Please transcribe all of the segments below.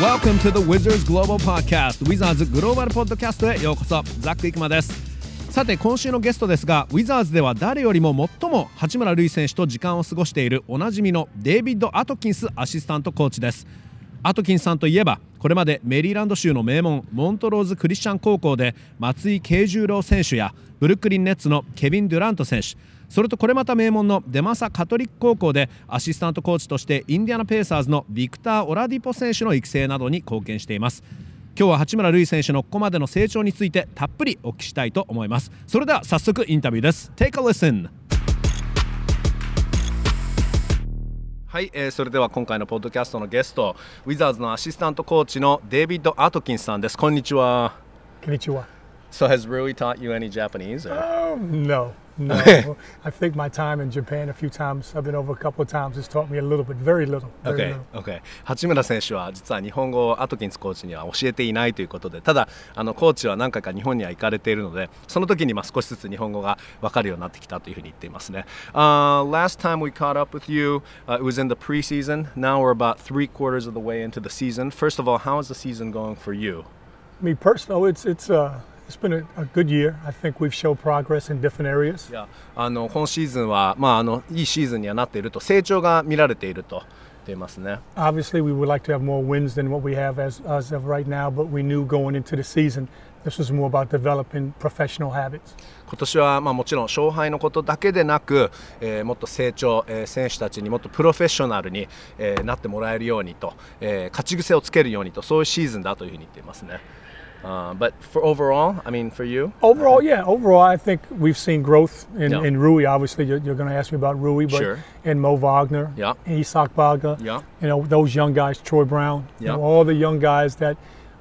Welcome to the Wizards Global Podcast. Wizards グローバルポッドキャストへようこそ。ザック・イクマです。さて今週のゲストですがウィザーズでは誰よりも最も八村塁選手と時間を過ごしているおなじみのデイビッド・アトキンスアシスタントコーチです。アトキンスさんといえばこれまでメリーランド州の名門モントローズ・クリスチャン高校で松井啓十郎選手やブルックリン・ネッツのケビン・デュラント選手それとこれまた名門のデマサカトリック高校でアシスタントコーチとしてインディアナ・ペイサーズのビクター・オラディポ選手の育成などに貢献しています今日は八村塁選手のここまでの成長についてたっぷりお聞きしたいと思いますそれでは早速インタビューです Take a listen はい、えー、それでは今回のポッドキャストのゲストウィザーズのアシスタントコーチのデイビッド・アトキンスさんですこんにちはこんにちは So has Rui taught you any Japanese? Or? Um, no. No, I think my time in Japan a few times, I've been over a couple of times, has taught me a little bit, very little. Very okay, little. okay. 八村選手は実は日本語をアトキンスコーチには教えていないということで、ただあのコーチは何回か日本には行かれているので、その時にまあ少しずつ日本語が分かるようになってきたというふうに言っていますね。Uh, last time we caught up with you, uh, it was in the preseason. Now we're about three quarters of the way into the season. First of all, how is the season going for you? Me personally, it's it's uh It's been a, a, good year. I think we've shown progress in different areas. いやあの今シーズンは、まあ、あのいいシーズンにはなっていると成長が見られていると言っていますね。Obviously, we would like to have more wins than what we have as, as of right now, but we knew going into the season this was more about developing professional habits. 今年はまあもちろん勝敗のことだけでなく、えー、もっと成長、えー、選手たちにもっとプロフェッショナルに、えー、なってもらえるようにと、えー、勝ち癖をつけるようにとそういうシーズンだというふうに言っていますね。Uh, but for overall, I mean, for you? Overall, yeah. Overall, I think we've seen growth in, yeah. in Rui. Obviously, you're, you're going to ask me about Rui, but sure. in Mo Wagner, yeah. Isak Baga, yeah. you know, those young guys, Troy Brown, yeah. you know, all the young guys that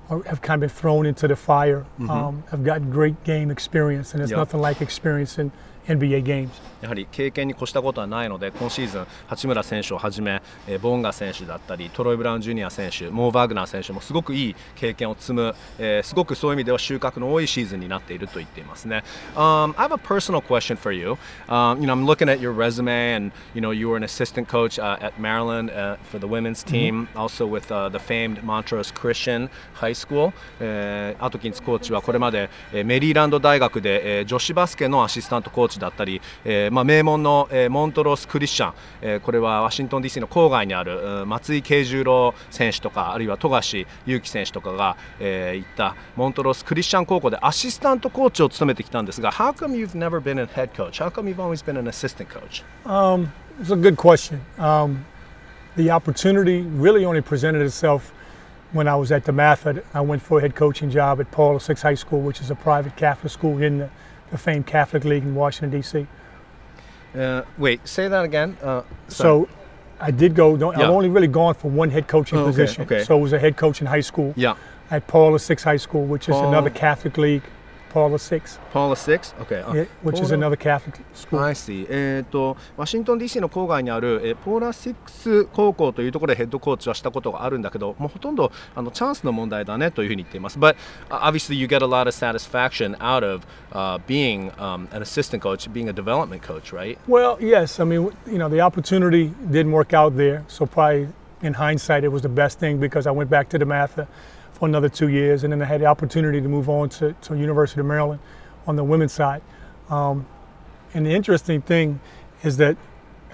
are, have kind of been thrown into the fire, mm-hmm. um, have gotten great game experience, and there's yeah. nothing like experiencing NBA games. やはり経験に越したことはないので今シーズン八村選手をはじめ、えー、ボンガ選手だったりトロイ・ブラウン・ジュニア選手モー・バーグナー選手もすごくいい経験を積む、えー、すごくそういう意味では収穫の多いシーズンになっていると言っていますね。Um, I have a personal question for you. Um, you know, I'm looking at your resume and you know you were an assistant coach uh, at Maryland uh, for the women's team, mm-hmm. also with uh, the famed Montrose Christian High School. えー、アトキンスコーチはこれまで、えー、メリーランド大学で、えー、女子バスケのアシスタントコーチだったり、えーまあ、名門の、えー、モントロース・クリスチャン、えー、これはワシントン DC の郊外にある、松井慶十郎選手とかあるいは富樫勇樹選手とかが、えー、行ったモントロース・クリスチャン高校でアシスタントコーチを務めてきたんですが How come you've never been a head coach? How come you've always been an assistant coach? Um, it's a good question. Um, the opportunity really only presented itself when I was at the Mathod. I went for a head coaching job at Paul VI High School, which is a private Catholic school in the, the famed Catholic League in Washington, D.C. Uh, wait, say that again. Uh, so I did go. Yeah. I've only really gone for one head coaching oh, okay, position. Okay. So it was a head coach in high school. Yeah. At Paula Six High School, which is Paul. another Catholic league. Paula Six. Paula Six? Okay. Yeah, which is another Catholic school. I see. えっとワシントン DC の郊外にある、えー、ポーラシックス高校というところでヘッドコーチはしたことがあるんだけど、もうほとんどあのチャンスの問題だねというふうに言っています。But obviously you get a lot of satisfaction out of uh, being um, an assistant coach, being a development coach, right? Well, yes. I mean, you know, the opportunity didn't work out there, so probably in hindsight it was the best thing because I went back to the math for another two years, and then I had the opportunity to move on to, to University of Maryland on the women's side. Um, and the interesting thing is that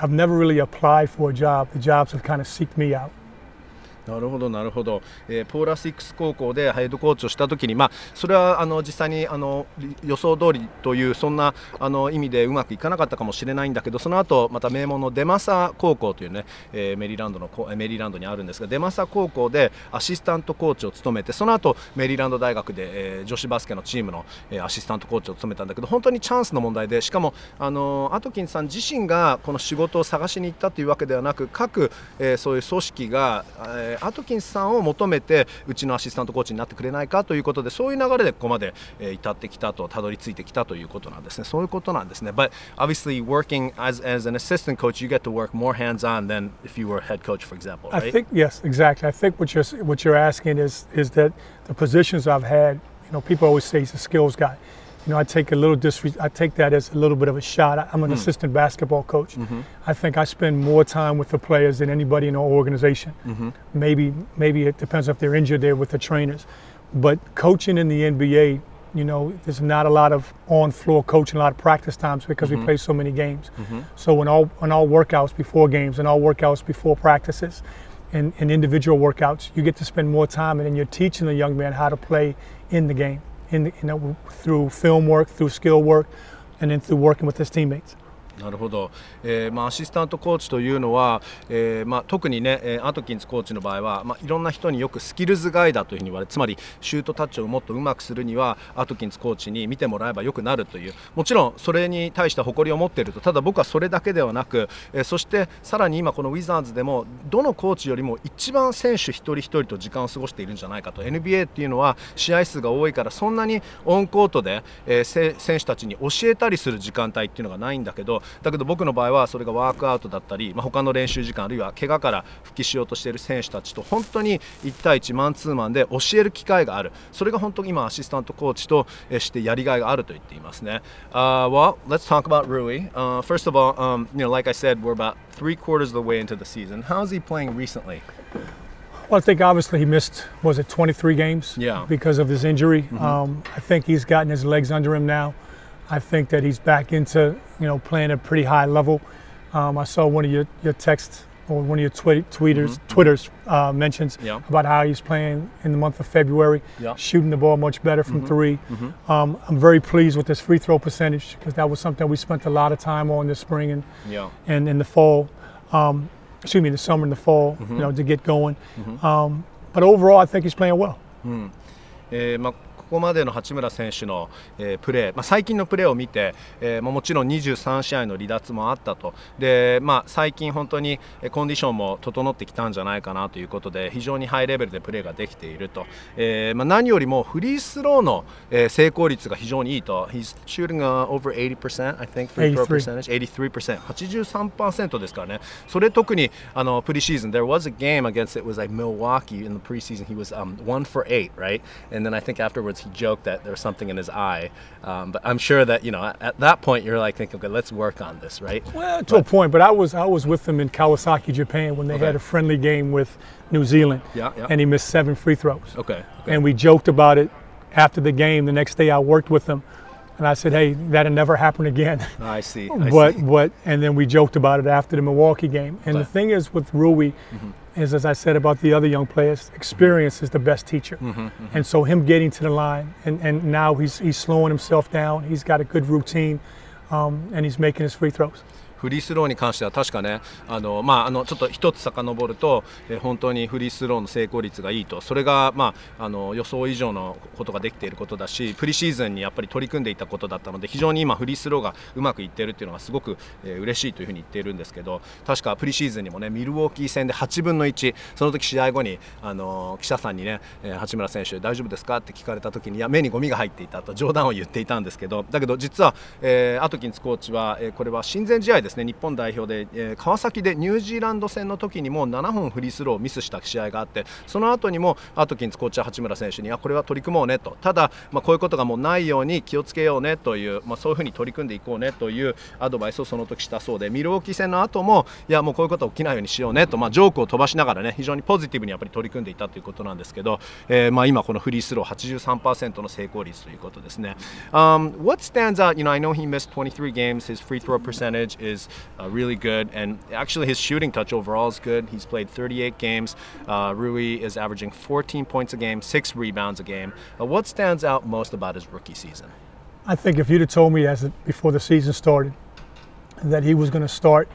I've never really applied for a job. The jobs have kind of seeked me out. なるほど、なるほど、えー、ポーラシックス高校でヘッドコーチをしたときに、まあ、それはあの実際にあの予想通りというそんなあの意味でうまくいかなかったかもしれないんだけどその後また名門のデマサ高校というね、えー、メリーランドのメリーランドにあるんですがデマサ高校でアシスタントコーチを務めてその後メリーランド大学で、えー、女子バスケのチームの、えー、アシスタントコーチを務めたんだけど本当にチャンスの問題でしかもあのアトキンさん自身がこの仕事を探しに行ったというわけではなく各、えー、そういう組織が、えー、アトキンさんを求めてうちのアシスタントコーチになってくれないかということでそういう流れでここまで、えー、至ってきたとたどり着いてきたということなんですねそういうことなんですね But obviously working as, as an assistant coach you get to work more hands on than if you were a head coach for example right? I think yes exactly I think what you're what you're asking is is that the positions I've had you know people always say he's a skills guy You know, I take a little disre- I take that as a little bit of a shot. I- I'm an hmm. assistant basketball coach. Mm-hmm. I think I spend more time with the players than anybody in our organization. Mm-hmm. Maybe maybe it depends if they're injured there with the trainers. But coaching in the NBA, you know, there's not a lot of on-floor coaching, a lot of practice times because we mm-hmm. play so many games. So in all in all workouts before games and all workouts before practices, and, and individual workouts, you get to spend more time, and then you're teaching the young man how to play in the game, in you know, through film work, through skill work, and then through working with his teammates. なるほど、えーまあ、アシスタントコーチというのは、えーまあ、特にね、えーアトキンスコーチの場合は、まあ、いろんな人によくスキルズガイダーというふうに言われつまりシュートタッチをもっとうまくするにはアトキンスコーチに見てもらえばよくなるという。もちろんそれに対して誇りを持っていると。ただ僕はそれだけではなく、えーそしてさらに今このウィザーズでもどのコーチよりも一番選手一人一人と時間を過ごしているんじゃないかと。NBA っていうのは試合数が多いからそんなにオンコートで、えー選手たちに教えたりする時間帯っていうのがないんだけどだけど僕の場合はそれがワークアウトだったり、まあ、他の練習時間あるいは怪我から復帰しようとしている選手たちと本当に1対1マンツーマンで教える機会があるそれが本当に今アシスタントコーチとえーしてやりがいがあると言っていますね。Uh, well, let's talk about Rui. Uh, first of all, um, you know, like I said, we're about three quarters of the way into the season. How's he playing recently? Well, I think obviously he missed, was it 23 games? Yeah. Because of his injury. Um, I think he's gotten his legs under him now. I think that he's back into you know playing at a pretty high level. Um, I saw one of your, your texts or one of your twi- tweeters, mm-hmm. Twitter's uh, mentions yeah. about how he's playing in the month of February, yeah. shooting the ball much better from mm-hmm. 3 mm-hmm. Um, I'm very pleased with this free throw percentage because that was something we spent a lot of time on this spring and yeah. and in the fall. Um, excuse me, the summer and the fall, you mm-hmm. know, to get going. Mm-hmm. Um, but overall, I think he's playing well. Mm. Eh, ここまでの八村選手の、えープレー、まあ、最近のプレーを見て、えーまあ、もちろん23試合の離脱もあったと。で、まあ、最近、本当にえーコンディションも整ってきたんじゃないかなということで非常にハイレベルでプレーができていると、えーまあ、何よりもフリースローの、えー成功率が非常にいいと。He's shooting、uh, over 80% I think free throw 83 percentage. 83% 83%ですからね。それ特にあのプリシーズン there was a game against it was like Milwaukee in the preseason. He was um, one for eight right? And then I think afterwards he joked that there was something in his eye um, but I'm sure that you know at, at that point you're like thinking okay let's work on this right Well, to a point, but I was I was with him in Kawasaki, Japan, when they Okay. had a friendly game with New Zealand, Yeah, yeah. and he missed seven free throws. okay, okay. And we joked about it after the game. The next day, I worked with him, and I said, "Hey, that'll never happen again." I see I but see. but and then we joked about it after the Milwaukee game. And the thing is with Rui, is as I said about the other young players, experience is the best teacher. And so him getting to the line, and, and now he's he's slowing himself down. He's got a good routine, um, and he's making his free throws. フリースローに関しては確かねあの、まあ、あのちょっと一つ遡ると、えー本当にフリースローの成功率がいいと。それが、まあ、あの予想以上のことができていることだしプリシーズンにやっぱり取り組んでいたことだったので非常に今フリースローがうまくいっているっていうのがすごく、えー嬉しいというふうに言っているんですけど確かプリシーズンにもねミルウォーキー戦で8分の1その時試合後にあの記者さんにね、えー八村選手大丈夫ですかって聞かれた時にいや目にゴミが入っていたと冗談を言っていたんですけどだけど実は、えーアトキンスコーチは、えーこれは親善試合ですね日本代表で、えー川崎でニュージーランド戦の時にも7本フリースローをミスした試合があってその後にもアトキンスコーチは八村選手にあこれは取り組もうねとただ、まあ、こういうことがもうないように気をつけようねという、まあ、そういうふうに取り組んでいこうねというアドバイスをその時したそうでミルウォーキー戦の後もいやもうこういうこと起きないようにしようねと、まあ、ジョークを飛ばしながらね非常にポジティブにやっぱり取り組んでいたということなんですけど、えーまあ、今このフリースロー83%の成功率ということですね。Um, what stands out, you know, I know he missed 23 games. His free throw percentage is uh, really good, and actually his shooting touch overall is good. He's played 38 games. Uh, Rui is averaging 14 points a game, six rebounds a game. Uh, what stands out most about his rookie season? I think if you'd have told me as before the season started that he was going to start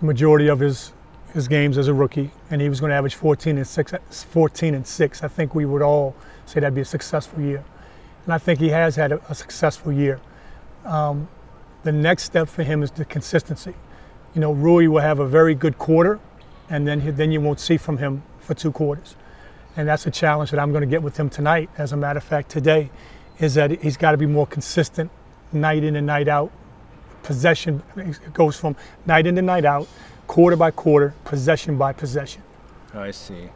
the majority of his his games as a rookie and he was going to average 14 and 6 14 and 6 I think we would all say that'd be a successful year and I think he has had a, a successful year um, the next step for him is the consistency you know Rui will have a very good quarter and then he, then you won't see from him for two quarters and that's a challenge that I'm going to get with him tonight. As a matter of fact, today, is that he's got to be more consistent, night in and night out. Possession it goes from night in and night out, quarter by quarter, possession by possession. I see.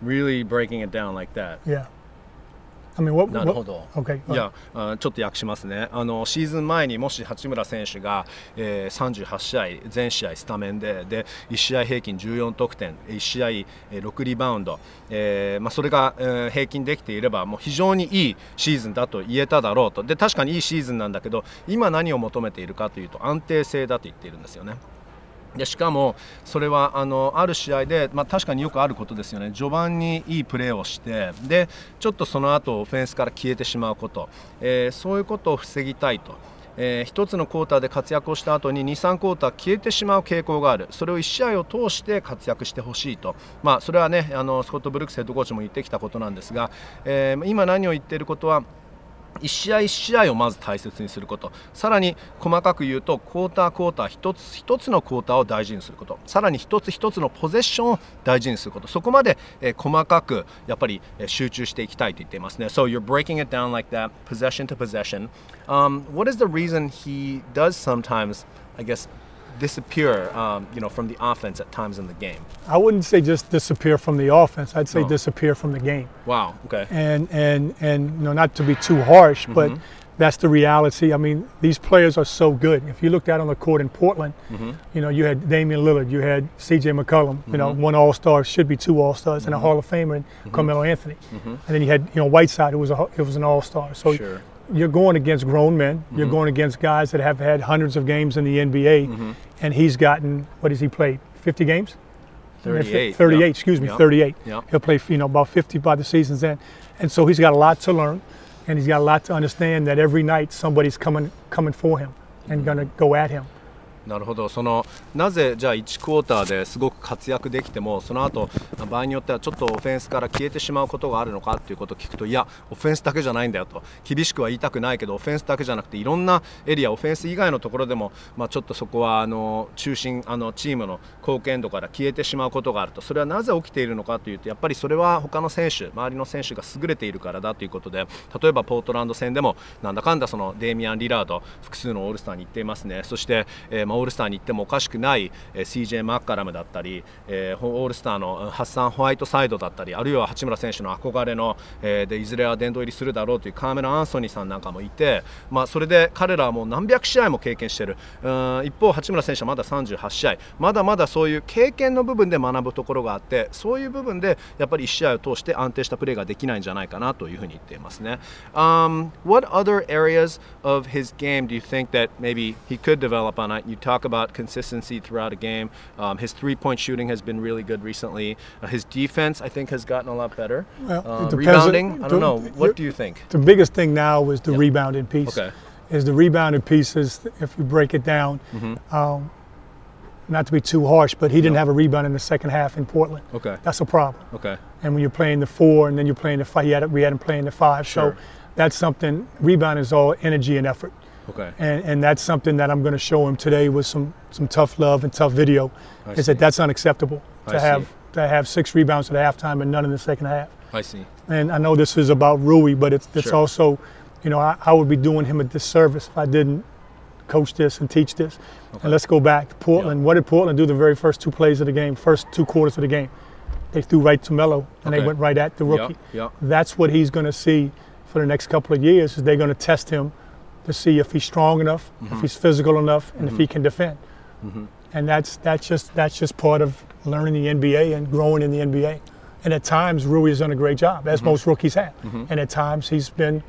Really breaking it down like that. Yeah. I mean, what, なるほど。Okay. いやあちょっと訳しますねあのシーズン前にもし八村選手が、えー、38試合全試合スタメンでで1試合平均14得点1試合えー6リバウンド、えーまあ、それが、えー平均できていればもう非常にいいシーズンだと言えただろうとで確かにいいシーズンなんだけど今何を求めているかというと安定性だと言っているんですよね。でしかもそれはあのある試合で、まあ、確かによくあることですよね、序盤にいいプレーをしてでちょっとその後オフェンスから消えてしまうこと、えーそういうことを防ぎたいと。え1つのクォーターで活躍をした後に2、3クォーター消えてしまう傾向がある、それを1試合を通して活躍してほしいと、まあ、それはねあのスコット・ブルックスヘッドコーチも言ってきたことなんですが、えー今、何を言っていることは、1試合1試合をまず大切にすること。さらに細かく言うとクォータークォーター1つ1つのクォーターを大事にすること。さらに1つ1つのポゼッションを大事にすること。そこまで、えー細かくやっぱり、えー集中していきたいと言っていますね。So you're breaking it down like that possession to possession.What is the reason he does sometimes I guess disappear um, you know from the offense at times in the game I wouldn't say just disappear from the offense. I'd say No. disappear from the game. Wow okay And and and you know, not to be too harsh, but mm-hmm. that's the reality. I mean, these players are so good. If you looked out on the court in Portland, mm-hmm. you know, you had Damian Lillard, you had C.J. McCollum, you know, mm-hmm. one All Star, should be two All Stars, and a Hall of Famer, and Carmelo Anthony. And then you had you know Whiteside, who was a it was an All Star. So Sure. You're going against grown men. You're mm-hmm. going against guys that have had hundreds of games in the NBA, mm-hmm. and he's gotten what has he played? 50 games. 38 38, yeah. excuse me, Yeah. 38. Yeah. He'll play, you know, about 50 by the season's end. And so he's got a lot to learn, and he's got a lot to understand that every night somebody's coming coming for him and mm-hmm. going to go at him. なるほど。そのなぜじゃあ1クォーターですごく活躍できてもその後場合によってはちょっとオフェンスから消えてしまうことがあるのかということを聞くといやオフェンスだけじゃないんだよと。厳しくは言いたくないけどオフェンスだけじゃなくていろんなエリアオフェンス以外のところでも、まあ、ちょっとそこはあの中心あのチームの貢献度から消えてしまうことがあると。それはなぜ起きているのかというとやっぱりそれは他の選手周りの選手が優れているからだということで例えばポートランド戦でもなんだかんだそのデイミアン・リラード複数のオールスターに行っていますね。そして、えーまあ、オールスターに行ってもおかしくない、えー CJ マッカラムだったり、えーオールスターのハッサン・ホワイトサイドだったりあるいは八村選手の憧れの、えーでいずれは殿堂入りするだろうというカーメラ・アンソニーさんなんかもいて、まあ、それで彼らはもう何百試合も経験しているうん一方、八村選手はまだ38試合まだまだそういう経験の部分で学ぶところがあってそういう部分でやっぱり1試合を通して安定したプレーができないんじゃないかなというふうに言っていますね。Um, what other areas of his game do you think that maybe he could develop on? You talk about consistency throughout a game. Um, his three-point shooting has been really good recently. Uh, his defense, I think, has gotten a lot better. Well, Uh, depends- rebounding, I don't know. What do you think? The biggest thing now is the rebounding piece. Okay. Is the rebounding pieces, if you break it down, um, not to be too harsh, but he didn't Yeah. have a rebound in the second half in Portland. Okay. That's a problem. Okay. And when you're playing the four and then you're playing the five, he had, we had him playing the five. Sure. So that's something, rebound is all energy and effort. Okay. And, and that's something that I'm going to show him today with some, some tough love and tough video. I is see. that that's unacceptable I to have see. to have six rebounds at halftime and none in the second half. I see. And I know this is about Rui, but it's, it's Sure. also, you know, I, I would be doing him a disservice if I didn't coach this and teach this. Okay. And let's go back to Portland. What did Portland do the very first two plays of the game, first two quarters of the game? They threw right to Melo and Okay. they went right at the rookie. yeah. That's what he's going to see for the next couple of years. Is they're going to test him to see if he's strong enough, Mm-hmm. if he's physical enough, and if he mm-hmm. can defend. Mm-hmm. And that's that's just that's just part of learning the NBA and growing in the NBA. And at times, Rui has done a great job, as mm-hmm. most rookies have. And at times, he's been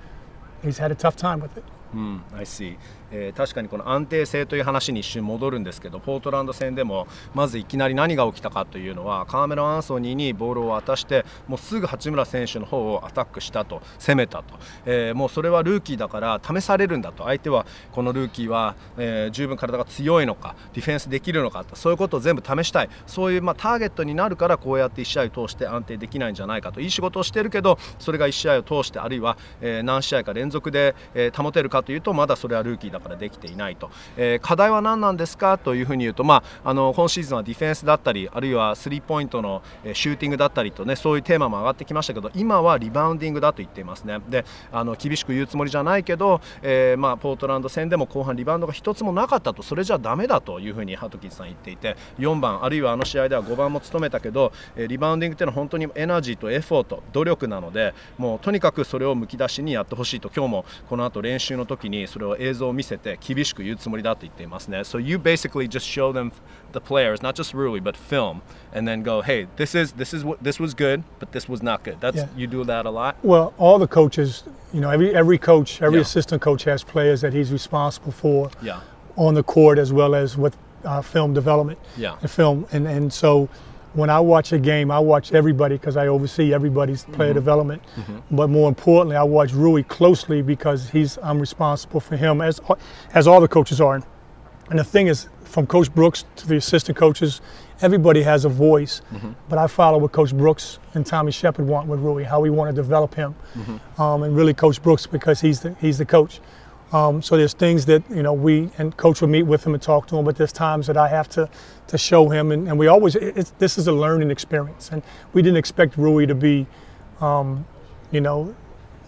he's had a tough time with it. Hmm, I see. えー確かにこの安定性という話に一瞬戻るんですけどポートランド戦でもまずいきなり何が起きたかというのはカーメロ・アンソニーにボールを渡してもうすぐ八村選手の方をアタックしたと攻めたと、えーもうそれはルーキーだから試されるんだと。相手はこのルーキーは、えー十分体が強いのかディフェンスできるのかと。そういうことを全部試したい。そういうまあターゲットになるからこうやって1試合を通して安定できないんじゃないかと。いい仕事をしてるけどそれが1試合を通してあるいは、えー何試合か連続で、えー保てるかというとまだそれはルーキーだからできていないと、えー、課題は何なんですかというふうに言うと、まあ、あの今シーズンはディフェンスだったりあるいはスリーポイントのシューティングだったりと、ね、そういうテーマも上がってきましたけど今はリバウンディングだと言っていますね。であの厳しく言うつもりじゃないけど、えー、まあ、ポートランド戦でも後半リバウンドが1つもなかったとそれじゃだめだというふうにハトキンさん言っていて4番あるいはあの試合では5番も務めたけどリバウンディングっていうのは本当にエナジーとエフォート努力なのでもうとにかくそれをむき出しにやってほしいと今日もこの後練習の時にそれを映像を見せて厳しく言うつもりだと言っていますね。So you basically just show them the players, not just Rui, but film, and then go, hey, this is this is what this was good, but this was not good. That's yeah. you do that a lot. Well, all the coaches, you know, every every coach, every yeah. assistant coach has players that he's responsible for yeah. on the court as well as with uh, film development yeah. and film, and and so when I watch a game, I watch everybody because I oversee everybody's player mm-hmm. development. Mm-hmm. But more importantly, I watch Rui closely because he's I'm responsible for him as as all the coaches are. And the thing is, from Coach Brooks to the assistant coaches, everybody has a voice. Mm-hmm. But I follow what Coach Brooks and Tommy Shepard want with Rui, how we want to develop him, mm-hmm. um, and really Coach Brooks because he's the he's the coach. Um, so there's things that you know we and coach will meet with him and talk to him, but there's times that I have to to show him, and, and we always this is a learning experience, and we didn't expect Rui to be, um, you know,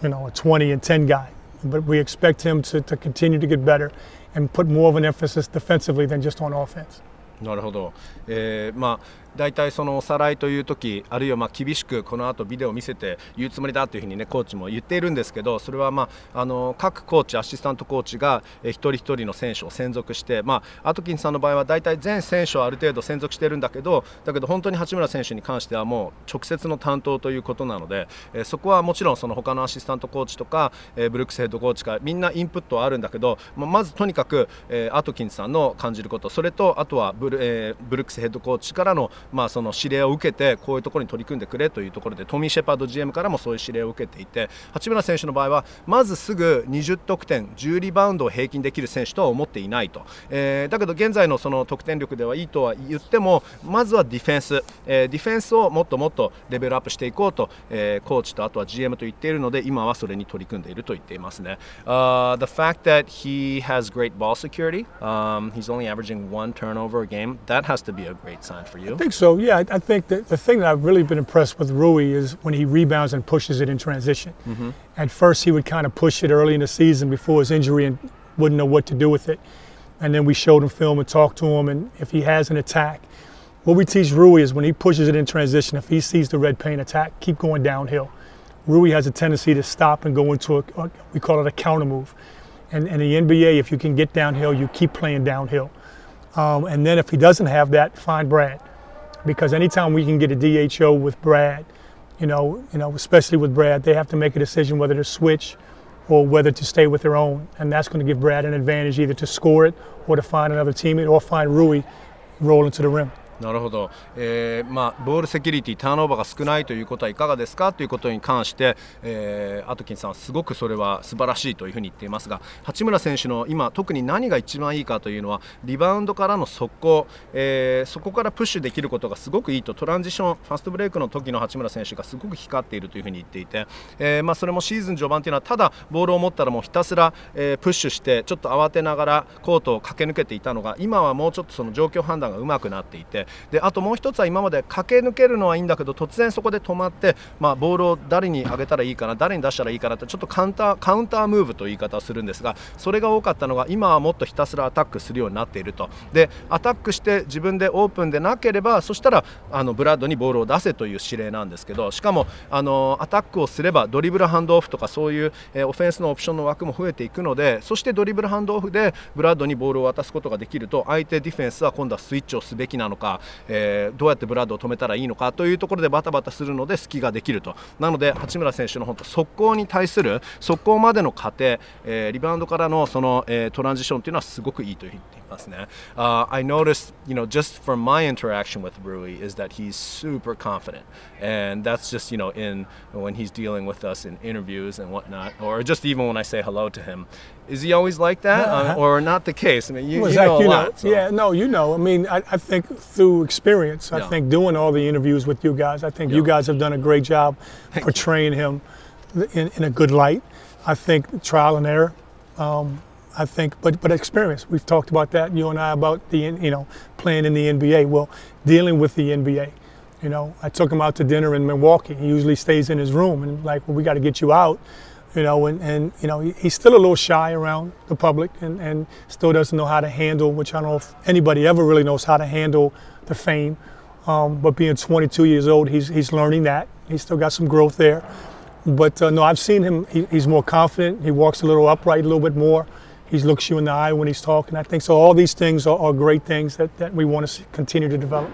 you know a 20 and 10 guy, but we expect him to, to continue to get better and put more of an emphasis defensively than just on offense. なるほど、えー、まあ 大体そのおさらいという時あるいはま厳しくこの後ビデオを見せて言うつもりだというふうにねコーチも言っているんですけどそれはまああの各コーチアシスタントコーチが一人一人の選手を専属してまあアトキンさんの場合は大体全選手をある程度専属しているんだけどだけど本当に八村選手に関してはもう直接の担当ということなので、えそこはもちろんその他のアシスタントコーチとか、えブルックスヘッドコーチかみんなインプットはあるんだけど、ままずとにかく、えアトキンさんの感じることそれとあとはブル,、えブルックスヘッドコーチからの,、まあその指令を受けてこういうところに取り組んでくれというところでトミー・シェパード GM からもそういう指令を受けていて八村選手の場合はまずすぐ20得点10リバウンドを平均できる選手とは思っていないと、えー、だけど現在のその得点力ではいいとは言ってもまずはディフェンス、えー、ディフェンスをもっともっとレベルアップしていこうと、えー、コーチとあとは GM と言っているので今はそれに取り組んでいると言っていますね。Uh, the fact that he has great ball security, um, he's only averaging one turnover a game, that has to be a great sign for you. So, yeah. I, I think that the thing that I've really been impressed with Rui is when he rebounds and pushes it in transition. Mm-hmm. At first, he would kind of push it early in the season before his injury and wouldn't know what to do with it. And then we showed him film and talked to him, and if he has an attack, what we teach Rui is when he pushes it in transition, if he sees the red paint attack, keep going downhill. Rui has a tendency to stop and go into a, a we call it a counter move. And in the NBA, if you can get downhill, you keep playing downhill. Um, and then if he doesn't have that, find Brad because anytime we can get a DHO with Brad, you know, you know, especially with Brad, they have to make a decision whether to switch or whether to stay with their own, and that's going to give Brad an advantage either to score it or to find another teammate or find Rui rolling to the rim. なるほど、えーまあ、ボールセキュリティターンオーバーが少ないということはいかがですか？ということに関して、えー、アトキンさんはすごくそれは素晴らしいというふうに言っていますが八村選手の今特に何が一番いいかというのはリバウンドからの速攻、えー、そこからプッシュできることがすごくいいとトランジションファストブレイクの時の八村選手がすごく光っているというふうに言っていて、えーまあ、それもシーズン序盤というのはただボールを持ったらもうひたすら、えー、プッシュしてちょっと慌てながらコートを駆け抜けていたのが今はもうちょっとその状況判断がうまくなっていてであともう1つは今まで駆け抜けるのはいいんだけど突然そこで止まって、まあ、ボールを誰に上げたらいいかな誰に出したらいいかなってちょっとカウンターカウンタームーブという言い方をするんですがそれが多かったのが今はもっとひたすらアタックするようになっていると。でアタックして自分でオープンでなければそしたらあのブラッドにボールを出せという指令なんですけどしかもあのアタックをすればドリブルハンドオフとかそういう、え、オフェンスのオプションの枠も増えていくのでそしてドリブルハンドオフでブラッドにボールを渡すことができると相手ディフェンスは今度はスイッチをすべきなのか、えー、どうやってブラッドを止めたらいいのかというところでバタバタするので隙ができるとなので八村選手の本当速攻に対する速攻までの過程、えー、リバウンドからのその、えー、トランジションというのはすごくいいと言っていますね。Uh, I noticed, you know, just from my interaction with Rui is that he's super confident, and that's just you know in when he's dealing with us in interviews and whatnot, or just even when I say hello to him. Is he always like that, um, or not the case? I mean, you, well, you know you lot. Know, so. Yeah, no, you know. I mean, I, I think through experience, I yeah. think doing all the interviews with you guys, I think yeah. you guys have done a great job portraying him in, in, a good light. I think trial and error. Um, I think, but but experience. We've talked about that, you and I, about the you know playing in the NBA. Well, dealing with the NBA. You know, I took him out to dinner in Milwaukee. He usually stays in his room, and like, well, we got to get you out. You know, and, and you know, he's still a little shy around the public, and, and still doesn't know how to handle. Which I don't know if anybody ever really knows how to handle the fame. Um, but being 22 years old, he's he's learning that. He's still got some growth there. But uh, no, I've seen him. He, he's more confident. He walks a little upright, a little bit more. He looks you in the eye when he's talking. I think so. All these things are, are great things that, that we want to continue to develop.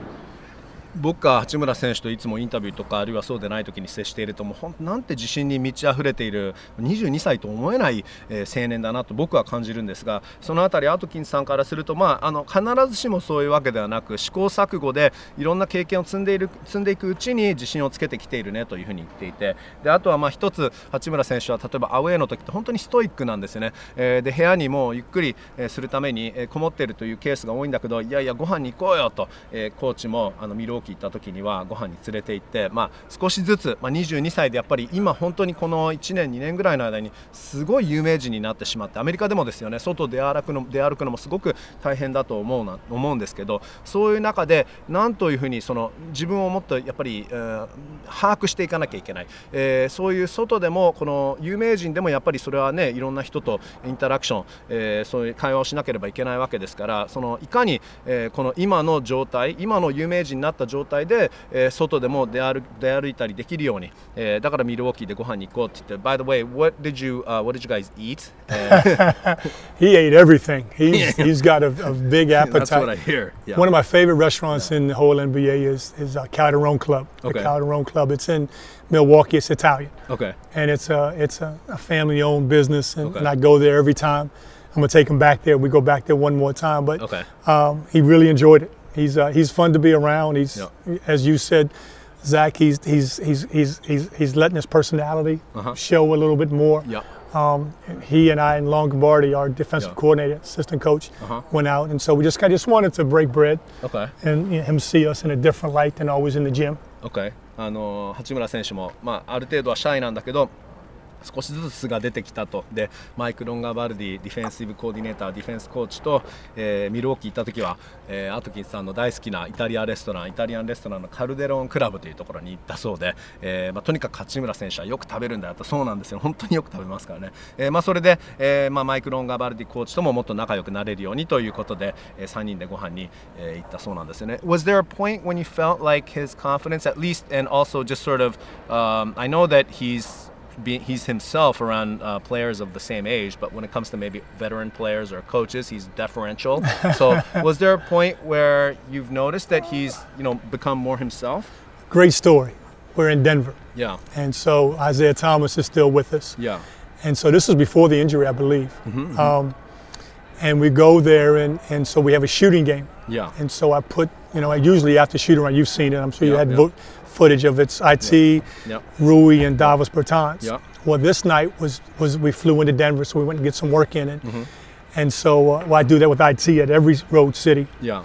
僕が八村選手といつもインタビューとかあるいはそうでない時に接しているともうほんなんて自信に満ち溢れている22歳と思えない、えー、青年だなと僕は感じるんですがその辺りアトキンさんからすると、まあ、あの必ずしもそういうわけではなく試行錯誤でいろんな経験を積んでいる積んでいくうちに自信をつけてきているねというふうに言っていてであとはまあ一つ八村選手は例えばアウェーの時って本当にストイックなんですよね、えー、で部屋にもゆっくりするためにこもっているというケースが多いんだけどいやいやご飯に行こうよと、えー、コーチもあのミルウォーキー行った時にはご飯に連れて行って、まあ、少しずつ、まあ、22歳でやっぱり今本当にこの1年2年ぐらいの間にすごい有名人になってしまってアメリカでもですよね外出歩くの出歩くのもすごく大変だと思うな思うんですけどそういう中で何というふうにその自分をもっとやっぱり、えー、把握していかなきゃいけない、えー、そういう外でもこの有名人でもやっぱりそれはねいろんな人とインタラクション、えー、そういう会話をしなければいけないわけですからそのいかに、えー、この今の状態今の有名人になった状態で、えー、外でも出歩出歩いたりできるように、えー、だからミルウォーキーでご飯に行こうって言って By the way, what did you,、uh, what did you guys eat? he ate everything. He's, he's got a, a big appetite. That's what I hear. Yeah. One of my favorite restaurants yeah. in the whole NBA is, is uh, Calderon Club. Okay. The Calderon Club. It's in Milwaukee. It's Italian. Okay. And it's a, it's a, a family-owned business, and, okay. and I go there every time. I'm gonna take him back there. We go back there one more time, but okay. um, he really enjoyed it. He's uh, he's fun to be around. He's yep. as you said, Zach. He's he's he's he's he's, he's letting his personality uh-huh. show a little bit more. Yep. Um, he and I and Longobardi, our defensive yep. coordinator, assistant coach, uh-huh. went out, and so we just I just wanted to break bread. Okay. And you know, him see us in a different light than always in the gym. Okay. あの八村選手もまあある程度はシャイなんだけど。 少しずつが出てきたと。でマイク・ロンガバルディディフェンシブコーディネーターディフェンスコーチと、えー、ミルウォーキー行った時は、えー、アトキンさんの大好きなイタリアレストランイタリアンレストランのカルデロンクラブというところに行ったそうで、えーまあ、とにかく八村選手はよく食べるんだよと。そうなんですよ。本当によく食べますからね、えーまあ、それで、えーまあ、マイク・ロンガバルディコーチとももっと仲良くなれるようにということで、えー、3人でご飯に、えー、行ったそうなんですよね。Was there a point when you felt like his confidence at least and also just sort of、um, I know that he's he's himself around uh, players of the same age, but when it comes to maybe veteran players or coaches, he's deferential. so, was there a point where you've noticed that he's you know become more himself? Great story. We're in Denver. Yeah. And so Isaiah Thomas is still with us. Yeah. And so this was before the injury, I believe. Mm-hmm, mm-hmm. Um, and we go there, and, and so we have a shooting game. Yeah. And so I put, you know, I usually after shooting around, you've seen it. I'm sure you yeah, had yeah. vo- footage of its IT, yep. Yep. Rui, and Davos Bertans. Yep. Well, this night was was we flew into Denver, so we went to get some work in it. Mm-hmm. And so uh, well, I do that with IT at every road city. Yeah.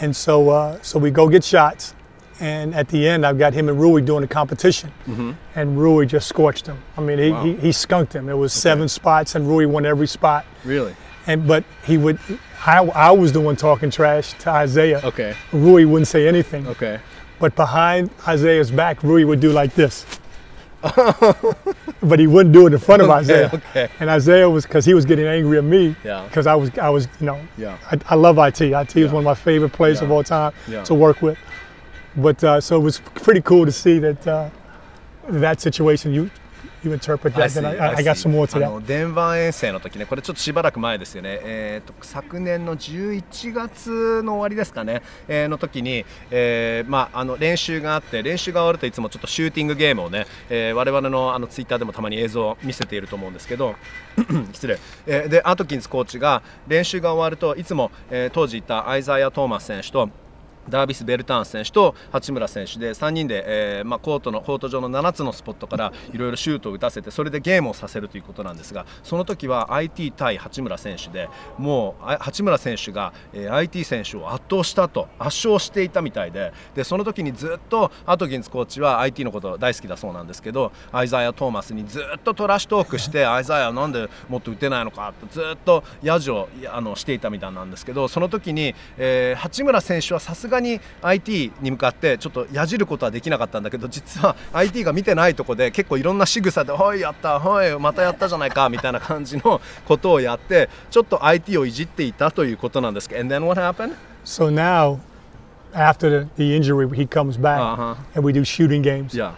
And so uh, so we go get shots, and at the end I've got him and Rui doing a competition, mm-hmm. and Rui just scorched him. I mean, he, wow. he, he, skunked him. It was okay. seven spots, and Rui won every spot. Really? And but he would, I, I was the one talking trash to Isaiah. Okay. Rui wouldn't say anything. Okay. But behind Isaiah's back, Rui would do like this. but he wouldn't do it in front of okay, Isaiah. Okay. And Isaiah was because he was getting angry at me. Yeah. Because I was I was you know. Yeah. I, I love IT. IT yeah. is one of my favorite players yeah. of all time yeah. to work with. But uh, so it was pretty cool to see that uh, that situation. You you interpret that. Then I, I, got some more to that. デンバー遠征の時ね、これちょっとしばらく前ですよね。えっ、ー、と昨年の11月の終わりですかね、えー、の時に、えー、まああの練習があって練習が終わるといつもちょっとシューティングゲームをね、えー、我々のあのツイッターでもたまに映像を見せていると思うんですけど、失礼。えー、でアトキンスコーチが練習が終わるといつも、えー、当時いたアイザイア・トーマス選手とダービス・ベルターン選手と八村選手で3人で、えーまあ、コートのコート上の7つのスポットからいろいろシュートを打たせてそれでゲームをさせるということなんですがその時は IT 対八村選手でもう八村選手が、えー、IT 選手を圧倒したと圧勝していたみたいででその時にずっとアトキンズコーチは IT のこと大好きだそうなんですけどアイザイア・トーマスにずっとトラッシュトークして アイザイアなんでもっと打てないのかってずっとヤジをあのしていたみたいなんですけどその時に、えー、八村選手はさすががに IT に向かってちょっとやじることはできなかったんだけど実は IT が見てないとこで結構いろんな仕草で「おいやったおいまたやったじゃないか」みたいな感じのことをやってちょっと IT をいじっていたということなんですけど And then what happened? So now after the, the injury he comes back uh-huh. and we do shooting games. Yeah.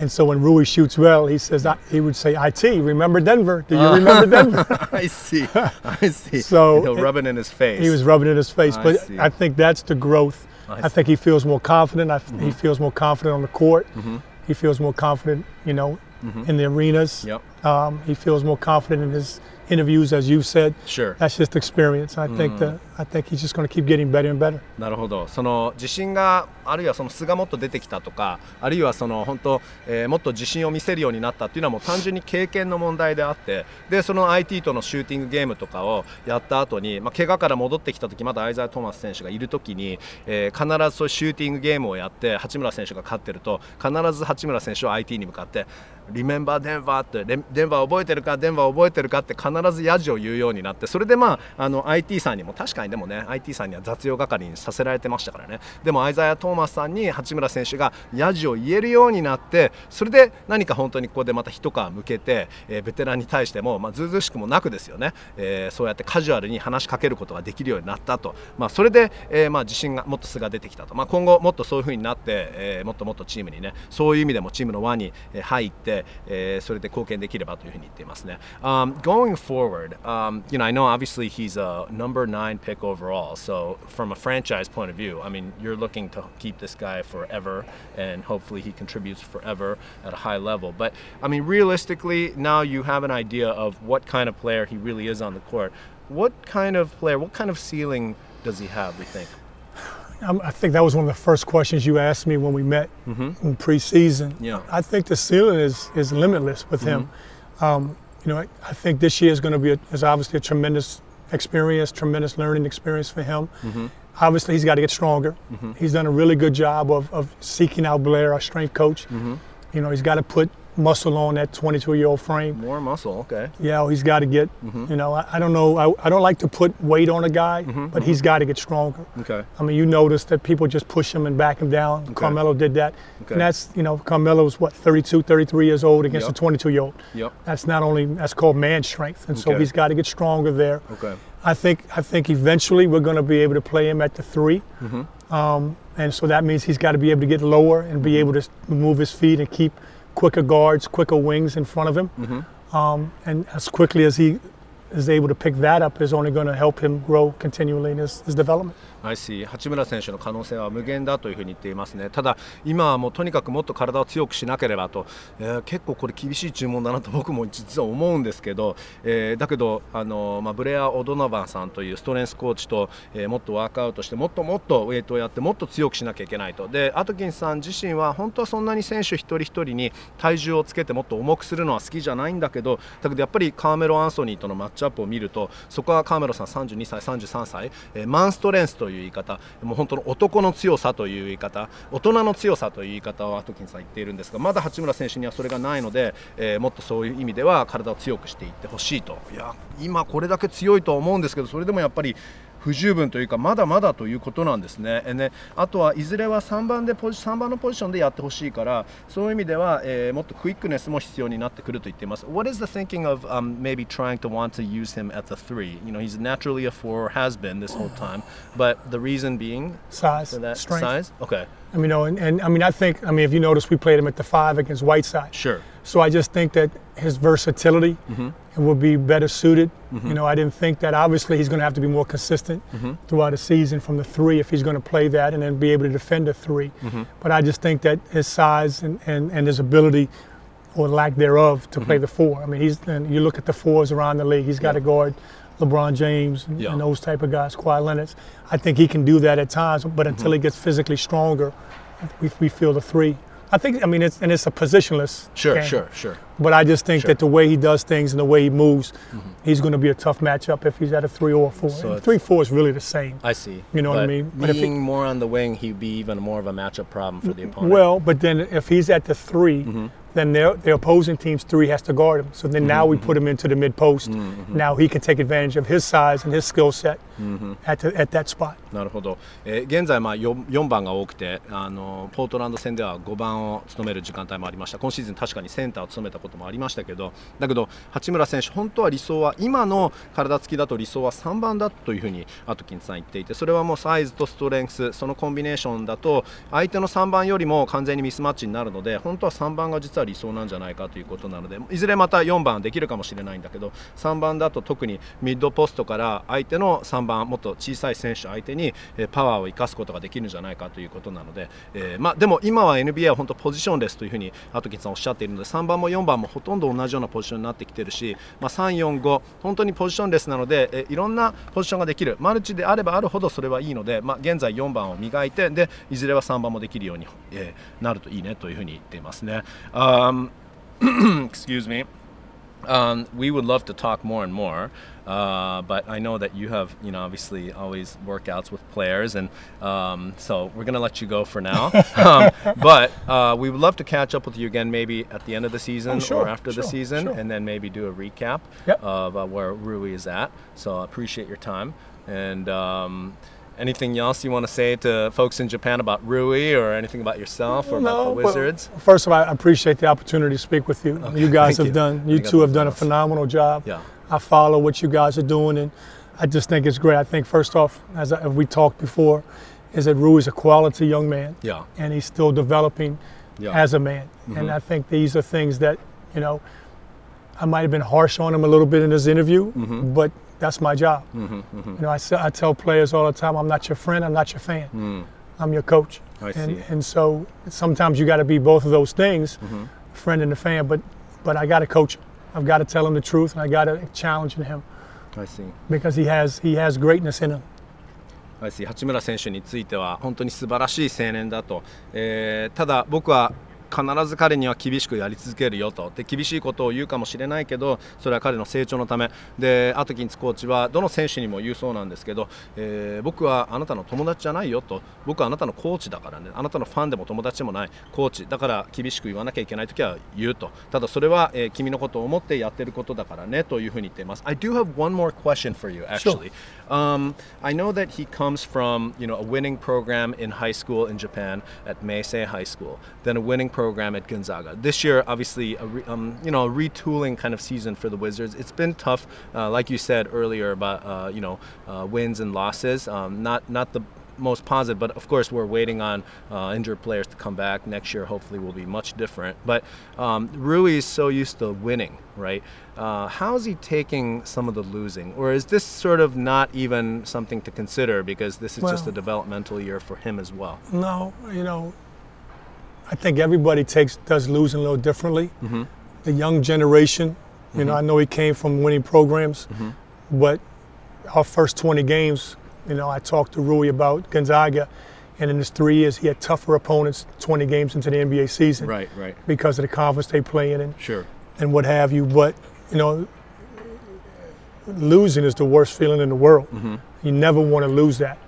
And so when Rui shoots well, he says he would say, "It, remember Denver? Do you uh, remember Denver?" I see, I see. So he'll rub it in his face. He was rubbing it in his face, I but see. I think that's the growth Nice. I think he feels more confident. I, mm-hmm. He feels more confident on the court. Mm-hmm. He feels more confident, you know, mm-hmm. in the arenas. Yep. Um, he feels more confident in his interviews, as you said. Sure. That's just experience. I think the I think he's just going to keep getting better and better. なるほど。その自信があるいはその素がもっと出てきたとか、あるいはその本当、えー、もっと自信を見せるようになったっていうのはもう単純に経験の問題であって、でその IT とのシューティングゲームとかをやった後に、まあ怪我から戻ってきた時まだアイザー・トーマス選手がいる時に、えー、必ずそうシューティングゲームをやって八村選手が勝ってると必ず八村選手は IT に向かってリメンバーデンバーってデンバー覚えてるか？デンバー覚えてるか？って必必ずヤジを言うようになってそれでまああの IT さんにも確かにでもね IT さんには雑用係にさせられてましたからね。でもアイザヤ・トーマスさんに八村選手がヤジを言えるようになってそれで何か本当にここでまた一皮向けて、えー、ベテランに対してもまあずうずうしくもなくですよね、えー、そうやってカジュアルに話しかけることができるようになったと、まあ、それで、えー、まあ自信がもっと素が出てきたと、まあ、今後もっとそういう風になって、えー、もっともっとチームにねそういう意味でもチームの輪に入って、えー、それで貢献できればというふうに言っていますね。Um, going forward, um, you know, I know obviously he's a number nine pick overall. So from a franchise point of view, I mean, you're looking to keep this guy forever, and hopefully he contributes forever at a high level. But I mean, realistically, now you have an idea of what kind of player he really is on the court. What kind of player, what kind of ceiling does he have? We think. I think that was one of the first questions you asked me when we met mm-hmm. in preseason. Yeah. I think the ceiling is is limitless with mm-hmm. him. Um, you know, I, I, think this year is going to be a, is obviously a tremendous experience, tremendous learning experience for him. Mm-hmm. Obviously, he's got to get stronger. Mm-hmm. He's done a really good job of, of seeking out Blair, our strength coach. Mm-hmm. You know, he's got to put muscle on that 22 year old frame. More muscle, okay. Yeah, he's got to get, mm-hmm. you know, I, I, don't know, I, I don't like to put weight on a guy, mm-hmm, but mm-hmm. he's got to get stronger. Okay. I mean, you notice that people just push him and back him down. Okay. Carmelo did that. Okay. And that's, you know, Carmelo's what, 32, 33 years old against yep. a 22 year old. Yep. That's not only, that's called man strength. And okay. so he's got to get stronger there. Okay. I think, I think eventually we're going to be able to play him at the 3 mm-hmm. um, and so that means he's got to be able to get lower and be able to move his feet and keep – quicker guards, quicker wings in front of him. Mm-hmm. Um, and as quickly as he is able to pick that up is only going to help him grow continually in his, his development. IC 八村選手の可能性は無限だというふうに言っていますね、ただ、今はもうとにかくもっと体を強くしなければと、えー、結構これ、厳しい注文だなと僕も実は思うんですけど、えー、だけど、あのまあ、ブレア・オドノバンさんというストレンスコーチと、えー、もっとワークアウトして、もっともっとウェイトをやって、もっと強くしなきゃいけないと、でアトキンさん自身は本当はそんなに選手一人一人に体重をつけてもっと重くするのは好きじゃないんだけど、だけどやっぱりカーメロ・アンソニーとのマッチアップを見ると、そこはカーメロさん32歳、33歳、えー、マンストレンスとという言い方、もう本当の男の強さという言い方。大人の強さという言い方をアトキンさん言っているんですがまだ八村選手にはそれがないので、えー、もっとそういう意味では体を強くしていってほしいと。いや今これだけ強いとは思うんですけどそれでもやっぱり不十分というかまだまだということなんですね。ねあとはいずれは3番でポジ3番のポジションでやってほしいからそういう意味では、えー、もっとクイックネスも必要になってくると言っています。What is the thinking of、um, maybe trying to want to use him at the three? You know, he's naturally a four, has been this whole time, but the reason being size, that strength. size. Okay. I mean, you know, and, and I mean, I think, I mean, if you notice, we played him at the five against Whiteside. Sure. So I just think that his versatility mm-hmm. would be better suited. Mm-hmm. You know, I didn't think that obviously he's going to have to be more consistent mm-hmm. throughout the season from the three if he's going to play that and then be able to defend a 3 mm-hmm. But I just think that his size and, and, and his ability or lack thereof to play mm-hmm. the four. I mean, he's and you look at the fours around the league. He's got yeah. to guard LeBron James and, Yeah. and those type of guys, Kawhi Leonard. I think he can do that at times, but until he gets physically stronger, we, we feel the three. I think, I mean, it's, and it's a positionless. Sure, game. sure, sure. But I just think Sure. Mm-hmm. that the way he does things and the way he moves, he's going to be a tough matchup if he's at a three or a four. So three, four is really the same. I see. You know what I mean? But if he- Being more on the wing, he'd be even more of a matchup problem for the opponent. Well, but then if he's at the 3 Mm-hmm. Then their, their opposing team's three has to guard him. So then now we Mm-hmm. put him into the mid post. Now he can take advantage of his size and his skill set Mm-hmm. at, the, at that spot. なるほど、えー現在まあ 4, 4番が多くてあのポートランド戦では5番を務める時間帯もありました今シーズン確かにセンターを務めたこともありましたけどだけど八村選手本当は理想は今の体つきだと理想は3番だというふうにアトキンさん言っていてそれはもうサイズとストレングスそのコンビネーションだと相手の3番よりも完全にミスマッチになるので本当は3番が実は理想なんじゃないかということなのでいずれまた4番できるかもしれないんだけど3番だと特にミッドポストから相手の3番もっと小さい選手相手にパワーを生かすことができるんじゃないかということなので、えーまあ、でも今は NBA は本当ポジションレスというふうにアトキンさんおっしゃっているので3番も4番もほとんど同じようなポジションになってきてるし、まあ、3、4、5本当にポジションレスなので、えいろんなポジションができるマルチであればあるほどそれはいいので、まあ、現在4番を磨いてでいずれは3番もできるように、えーなるといいねというふうに言っていますね。Um, excuse me. Um, we would love to talk more and more, uh, but I know that you have, you know, obviously always workouts with players, and um, so we're gonna let you go for now. um, but uh, we would love to catch up with you again, maybe at the end of the season Oh, sure, or after the season, sure. and then maybe do a recap Yep. of uh, where Rui is at. So I appreciate your time and. Anything else you want to say to folks in Japan about Rui or anything about yourself or about the Wizards? First of all, I appreciate the opportunity to speak with you. You guys have you. done, you two have done a phenomenal job. Yeah. I follow what you guys are doing, and I just think it's great. I think first off, as, I, we talked before, is that Rui is a quality young man, Yeah. and he's still developing Yeah. Mm-hmm. as a man. And I think these are things that, you know, I might have been harsh on him a little bit in this interview, Mm-hmm. but that's my job. You know, I, s- I tell players all the time, I'm not your friend, I'm not your fan. I'm your coach. Mm. I and, see. and so sometimes you got to be both of those things, Mm-hmm. friend and a fan. But but I got to coach him. I've got to tell him the truth, and I got to challenge him I see. because he has he has greatness in him. I see 八村選手については本当に素晴らしい青年だと、えーただ僕は 必ず彼には厳しくやり続けるよと。で厳しいことを言うかもしれないけどそれは彼の成長のため。でアトキンスコーチはどの選手にも言うそうなんですけど、えー僕はあなたの友達じゃないよと。僕はあなたのコーチだからね。あなたのファンでも友達でもない。コーチ。だから厳しく言わなきゃいけない時は言うと。ただそれは、えー君のことを思ってやってることだからねというふうに言っています。I do have one more question for you actually、Um, I know that he comes from, you know, a winning program in high school in Japan at Meisei High School, then a winning program at Gonzaga. This year, obviously, a re, um, you know, a retooling kind of season for the Wizards. It's been tough, uh, like you said earlier about, uh, you know, uh, wins and losses. Um, not not the most positive, but of course we're waiting on uh, injured players to come back next year. Hopefully, will be much different. But um, Rui is so used to winning, right? Uh, how is he taking some of the losing, or is this sort of not even something to consider because this is just a developmental year for him as well? No, you know, I think everybody takes does losing a little differently. Mm-hmm. The young generation, you know, mm-hmm. I know he came from winning programs, mm-hmm. but our first 20 games, you know, I talked to Rui about Gonzaga, and in his three years, he had tougher opponents 20 games into the NBA season Right, right, because of the conference they play in and, sure. and what have you. But, you know, losing is the worst feeling in the world. You never want to lose that.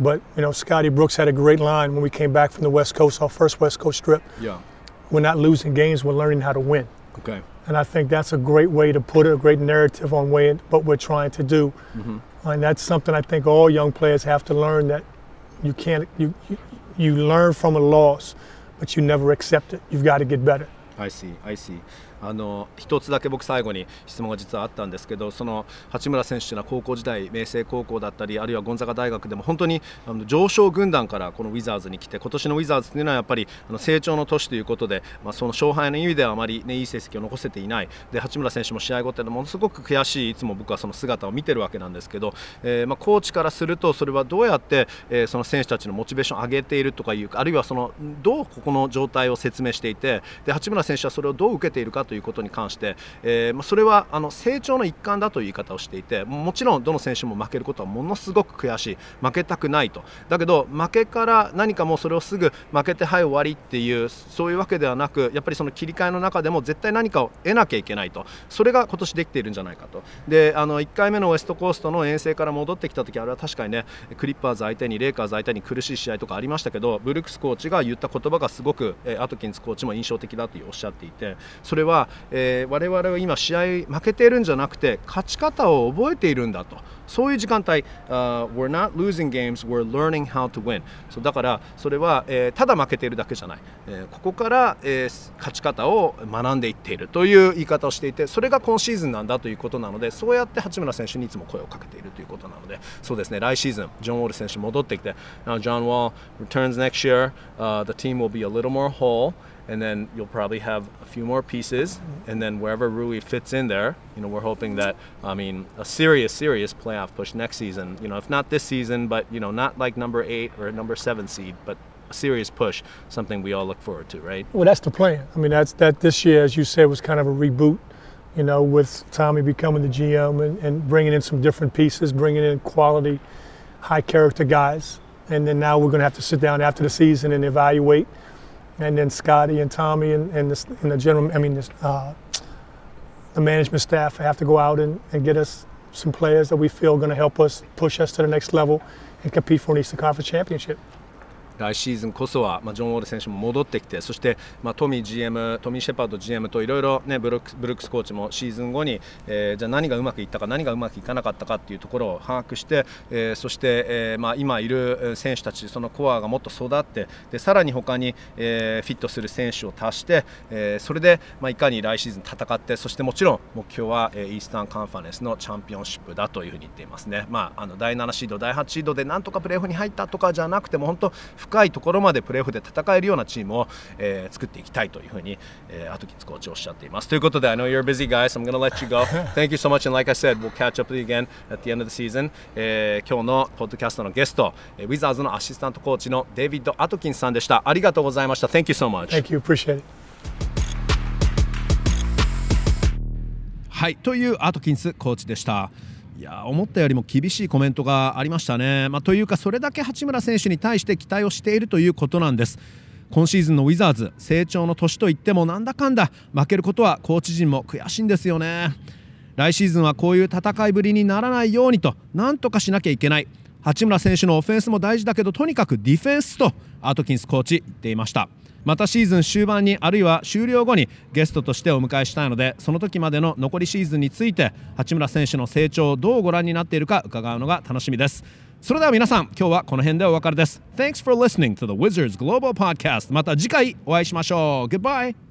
But, you know, Scotty Brooks had a great line when we came back from the West Coast, our first West Coast trip. Yeah. We're not losing games, we're learning how to win. Okay. And I think that's a great way to put it, a great narrative on way, what we're trying to do. Mm-hmm. Uh, and that's something I think all young players have to learn that you can't, you, you learn from a loss, but you never accept it. You've got to get better. I see, I see. あの一つだけ僕最後に質問が実はあったんですけどその八村選手というのは高校時代明星高校だったりあるいはゴンザガ大学でも本当にあの上昇軍団からこのウィザーズに来て今年のウィザーズというのはやっぱりあの成長の年ということで、まあ、その勝敗の意味ではあまり、ね、いい成績を残せていない。で八村選手も試合後ってのものすごく悔しいいつも僕はその姿を見てるわけなんですけど、えーまあ、コーチからするとそれはどうやって、えーその選手たちのモチベーションを上げているとかいうあるいはそのどうここの状態を説明していてで八村選手はそれをどう受けているかということに関して、えーま、それはあの成長の一環だという言い方をしていてもちろんどの選手も負けることはものすごく悔しい。負けたくないと。だけど負けから何かもうそれをすぐ負けてはい終わりっていうそういうわけではなくやっぱりその切り替えの中でも絶対何かを得なきゃいけないと。それが今年できているんじゃないかと。であの1回目のウエストコーストの遠征から戻ってきた時あれは確かにねクリッパーズ相手にレイカーズ相手に苦しい試合とかありましたけどブルックスコーチが言った言葉がすごく、えアトキンズコーチも印象的だとおっしゃっていてそれは、えー、我々は今試合負けているんじゃなくて勝ち方を覚えているんだと。そういう時間帯、uh, We're not losing games, we're learning how to win. そうだからそれは、えー、ただ負けているだけじゃない、えー、ここから、えー、勝ち方を学んでいっているという言い方をしていてそれが今シーズンなんだということなのでそうやって八村選手にいつも声をかけているということなのでそうですね。来シーズンジョン・ウォール選手戻ってきて Now John Wall returns next year、uh, the team will be a little more whole. And then you'll probably have a few more pieces, and then wherever Rui fits in there, you know, we're hoping that I mean a serious, serious playoff push next season. You know, if not this season, but you know, not like number eight or number seven seed, but a serious push, something we all look forward to, right? Well, that's the plan. I mean, that's that this year, as you said, was kind of a reboot. You know, with Tommy becoming the GM and, and bringing in some different pieces, bringing in quality, high character guys, and then now we're going to have to sit down after the season and evaluate and then Scotty and Tommy and, and, the, and the general, I mean, this, uh, the management staff have to go out and, and get us some players that we feel are going to help us push us to the next level and compete for an Eastern Conference championship. 来シーズンこそは、まあ、ジョン・ウォール選手も戻ってきてそして、まあ、トミー GM トミー・シェパード GM といろいろ、ブルックスコーチもシーズン後に、えー、じゃあ何がうまくいったか何がうまくいかなかったかっていうところを把握して、えー、そして、えーまあ、今いる選手たちそのコアがもっと育ってでさらに他に、えー、フィットする選手を足して、えー、それで、まあ、いかに来シーズン戦ってそしてもちろん目標は、えー、イースタンカンファレンスのチャンピオンシップだというふうに言っていますね、まあ、あの第7シード第8シードでなんとかプレーオフに入ったとかじゃなくても本当深いところまでプレーオフで戦えるようなチームを、えー、作っていきたいというふうに、えー、アトキンスコーチおっしゃっています。ということで、I know you're busy guys, I'm going to let you go. Thank you so much, and like I said, we'll catch up again at the end of the season. えー、今日のポッドキャストのゲスト、ウィザーズのアシスタントコーチのデイビッド・アトキンスさんでした。ありがとうございました。Thank you so much. Thank you, appreciate it. はい、というアトキンスコーチでした。いや思ったよりも厳しいコメントがありましたね、まあ、というかそれだけ八村選手に対して期待をしているということなんです。今シーズンのウィザーズ成長の年といってもなんだかんだ負けることはコーチ陣も悔しいんですよね。来シーズンはこういう戦いぶりにならないようにとなんとかしなきゃいけない。八村選手のオフェンスも大事だけどとにかくディフェンスとアートキンスコーチ言っていました。またシーズン終盤にあるいは終了後にゲストとしてお迎えしたいのでその時までの残りシーズンについて八村選手の成長をどうご覧になっているか伺うのが楽しみです。それでは皆さん今日はこの辺でお別れです。Thanks for listening to the Wizards Global Podcast また次回お会いしましょう。Goodbye!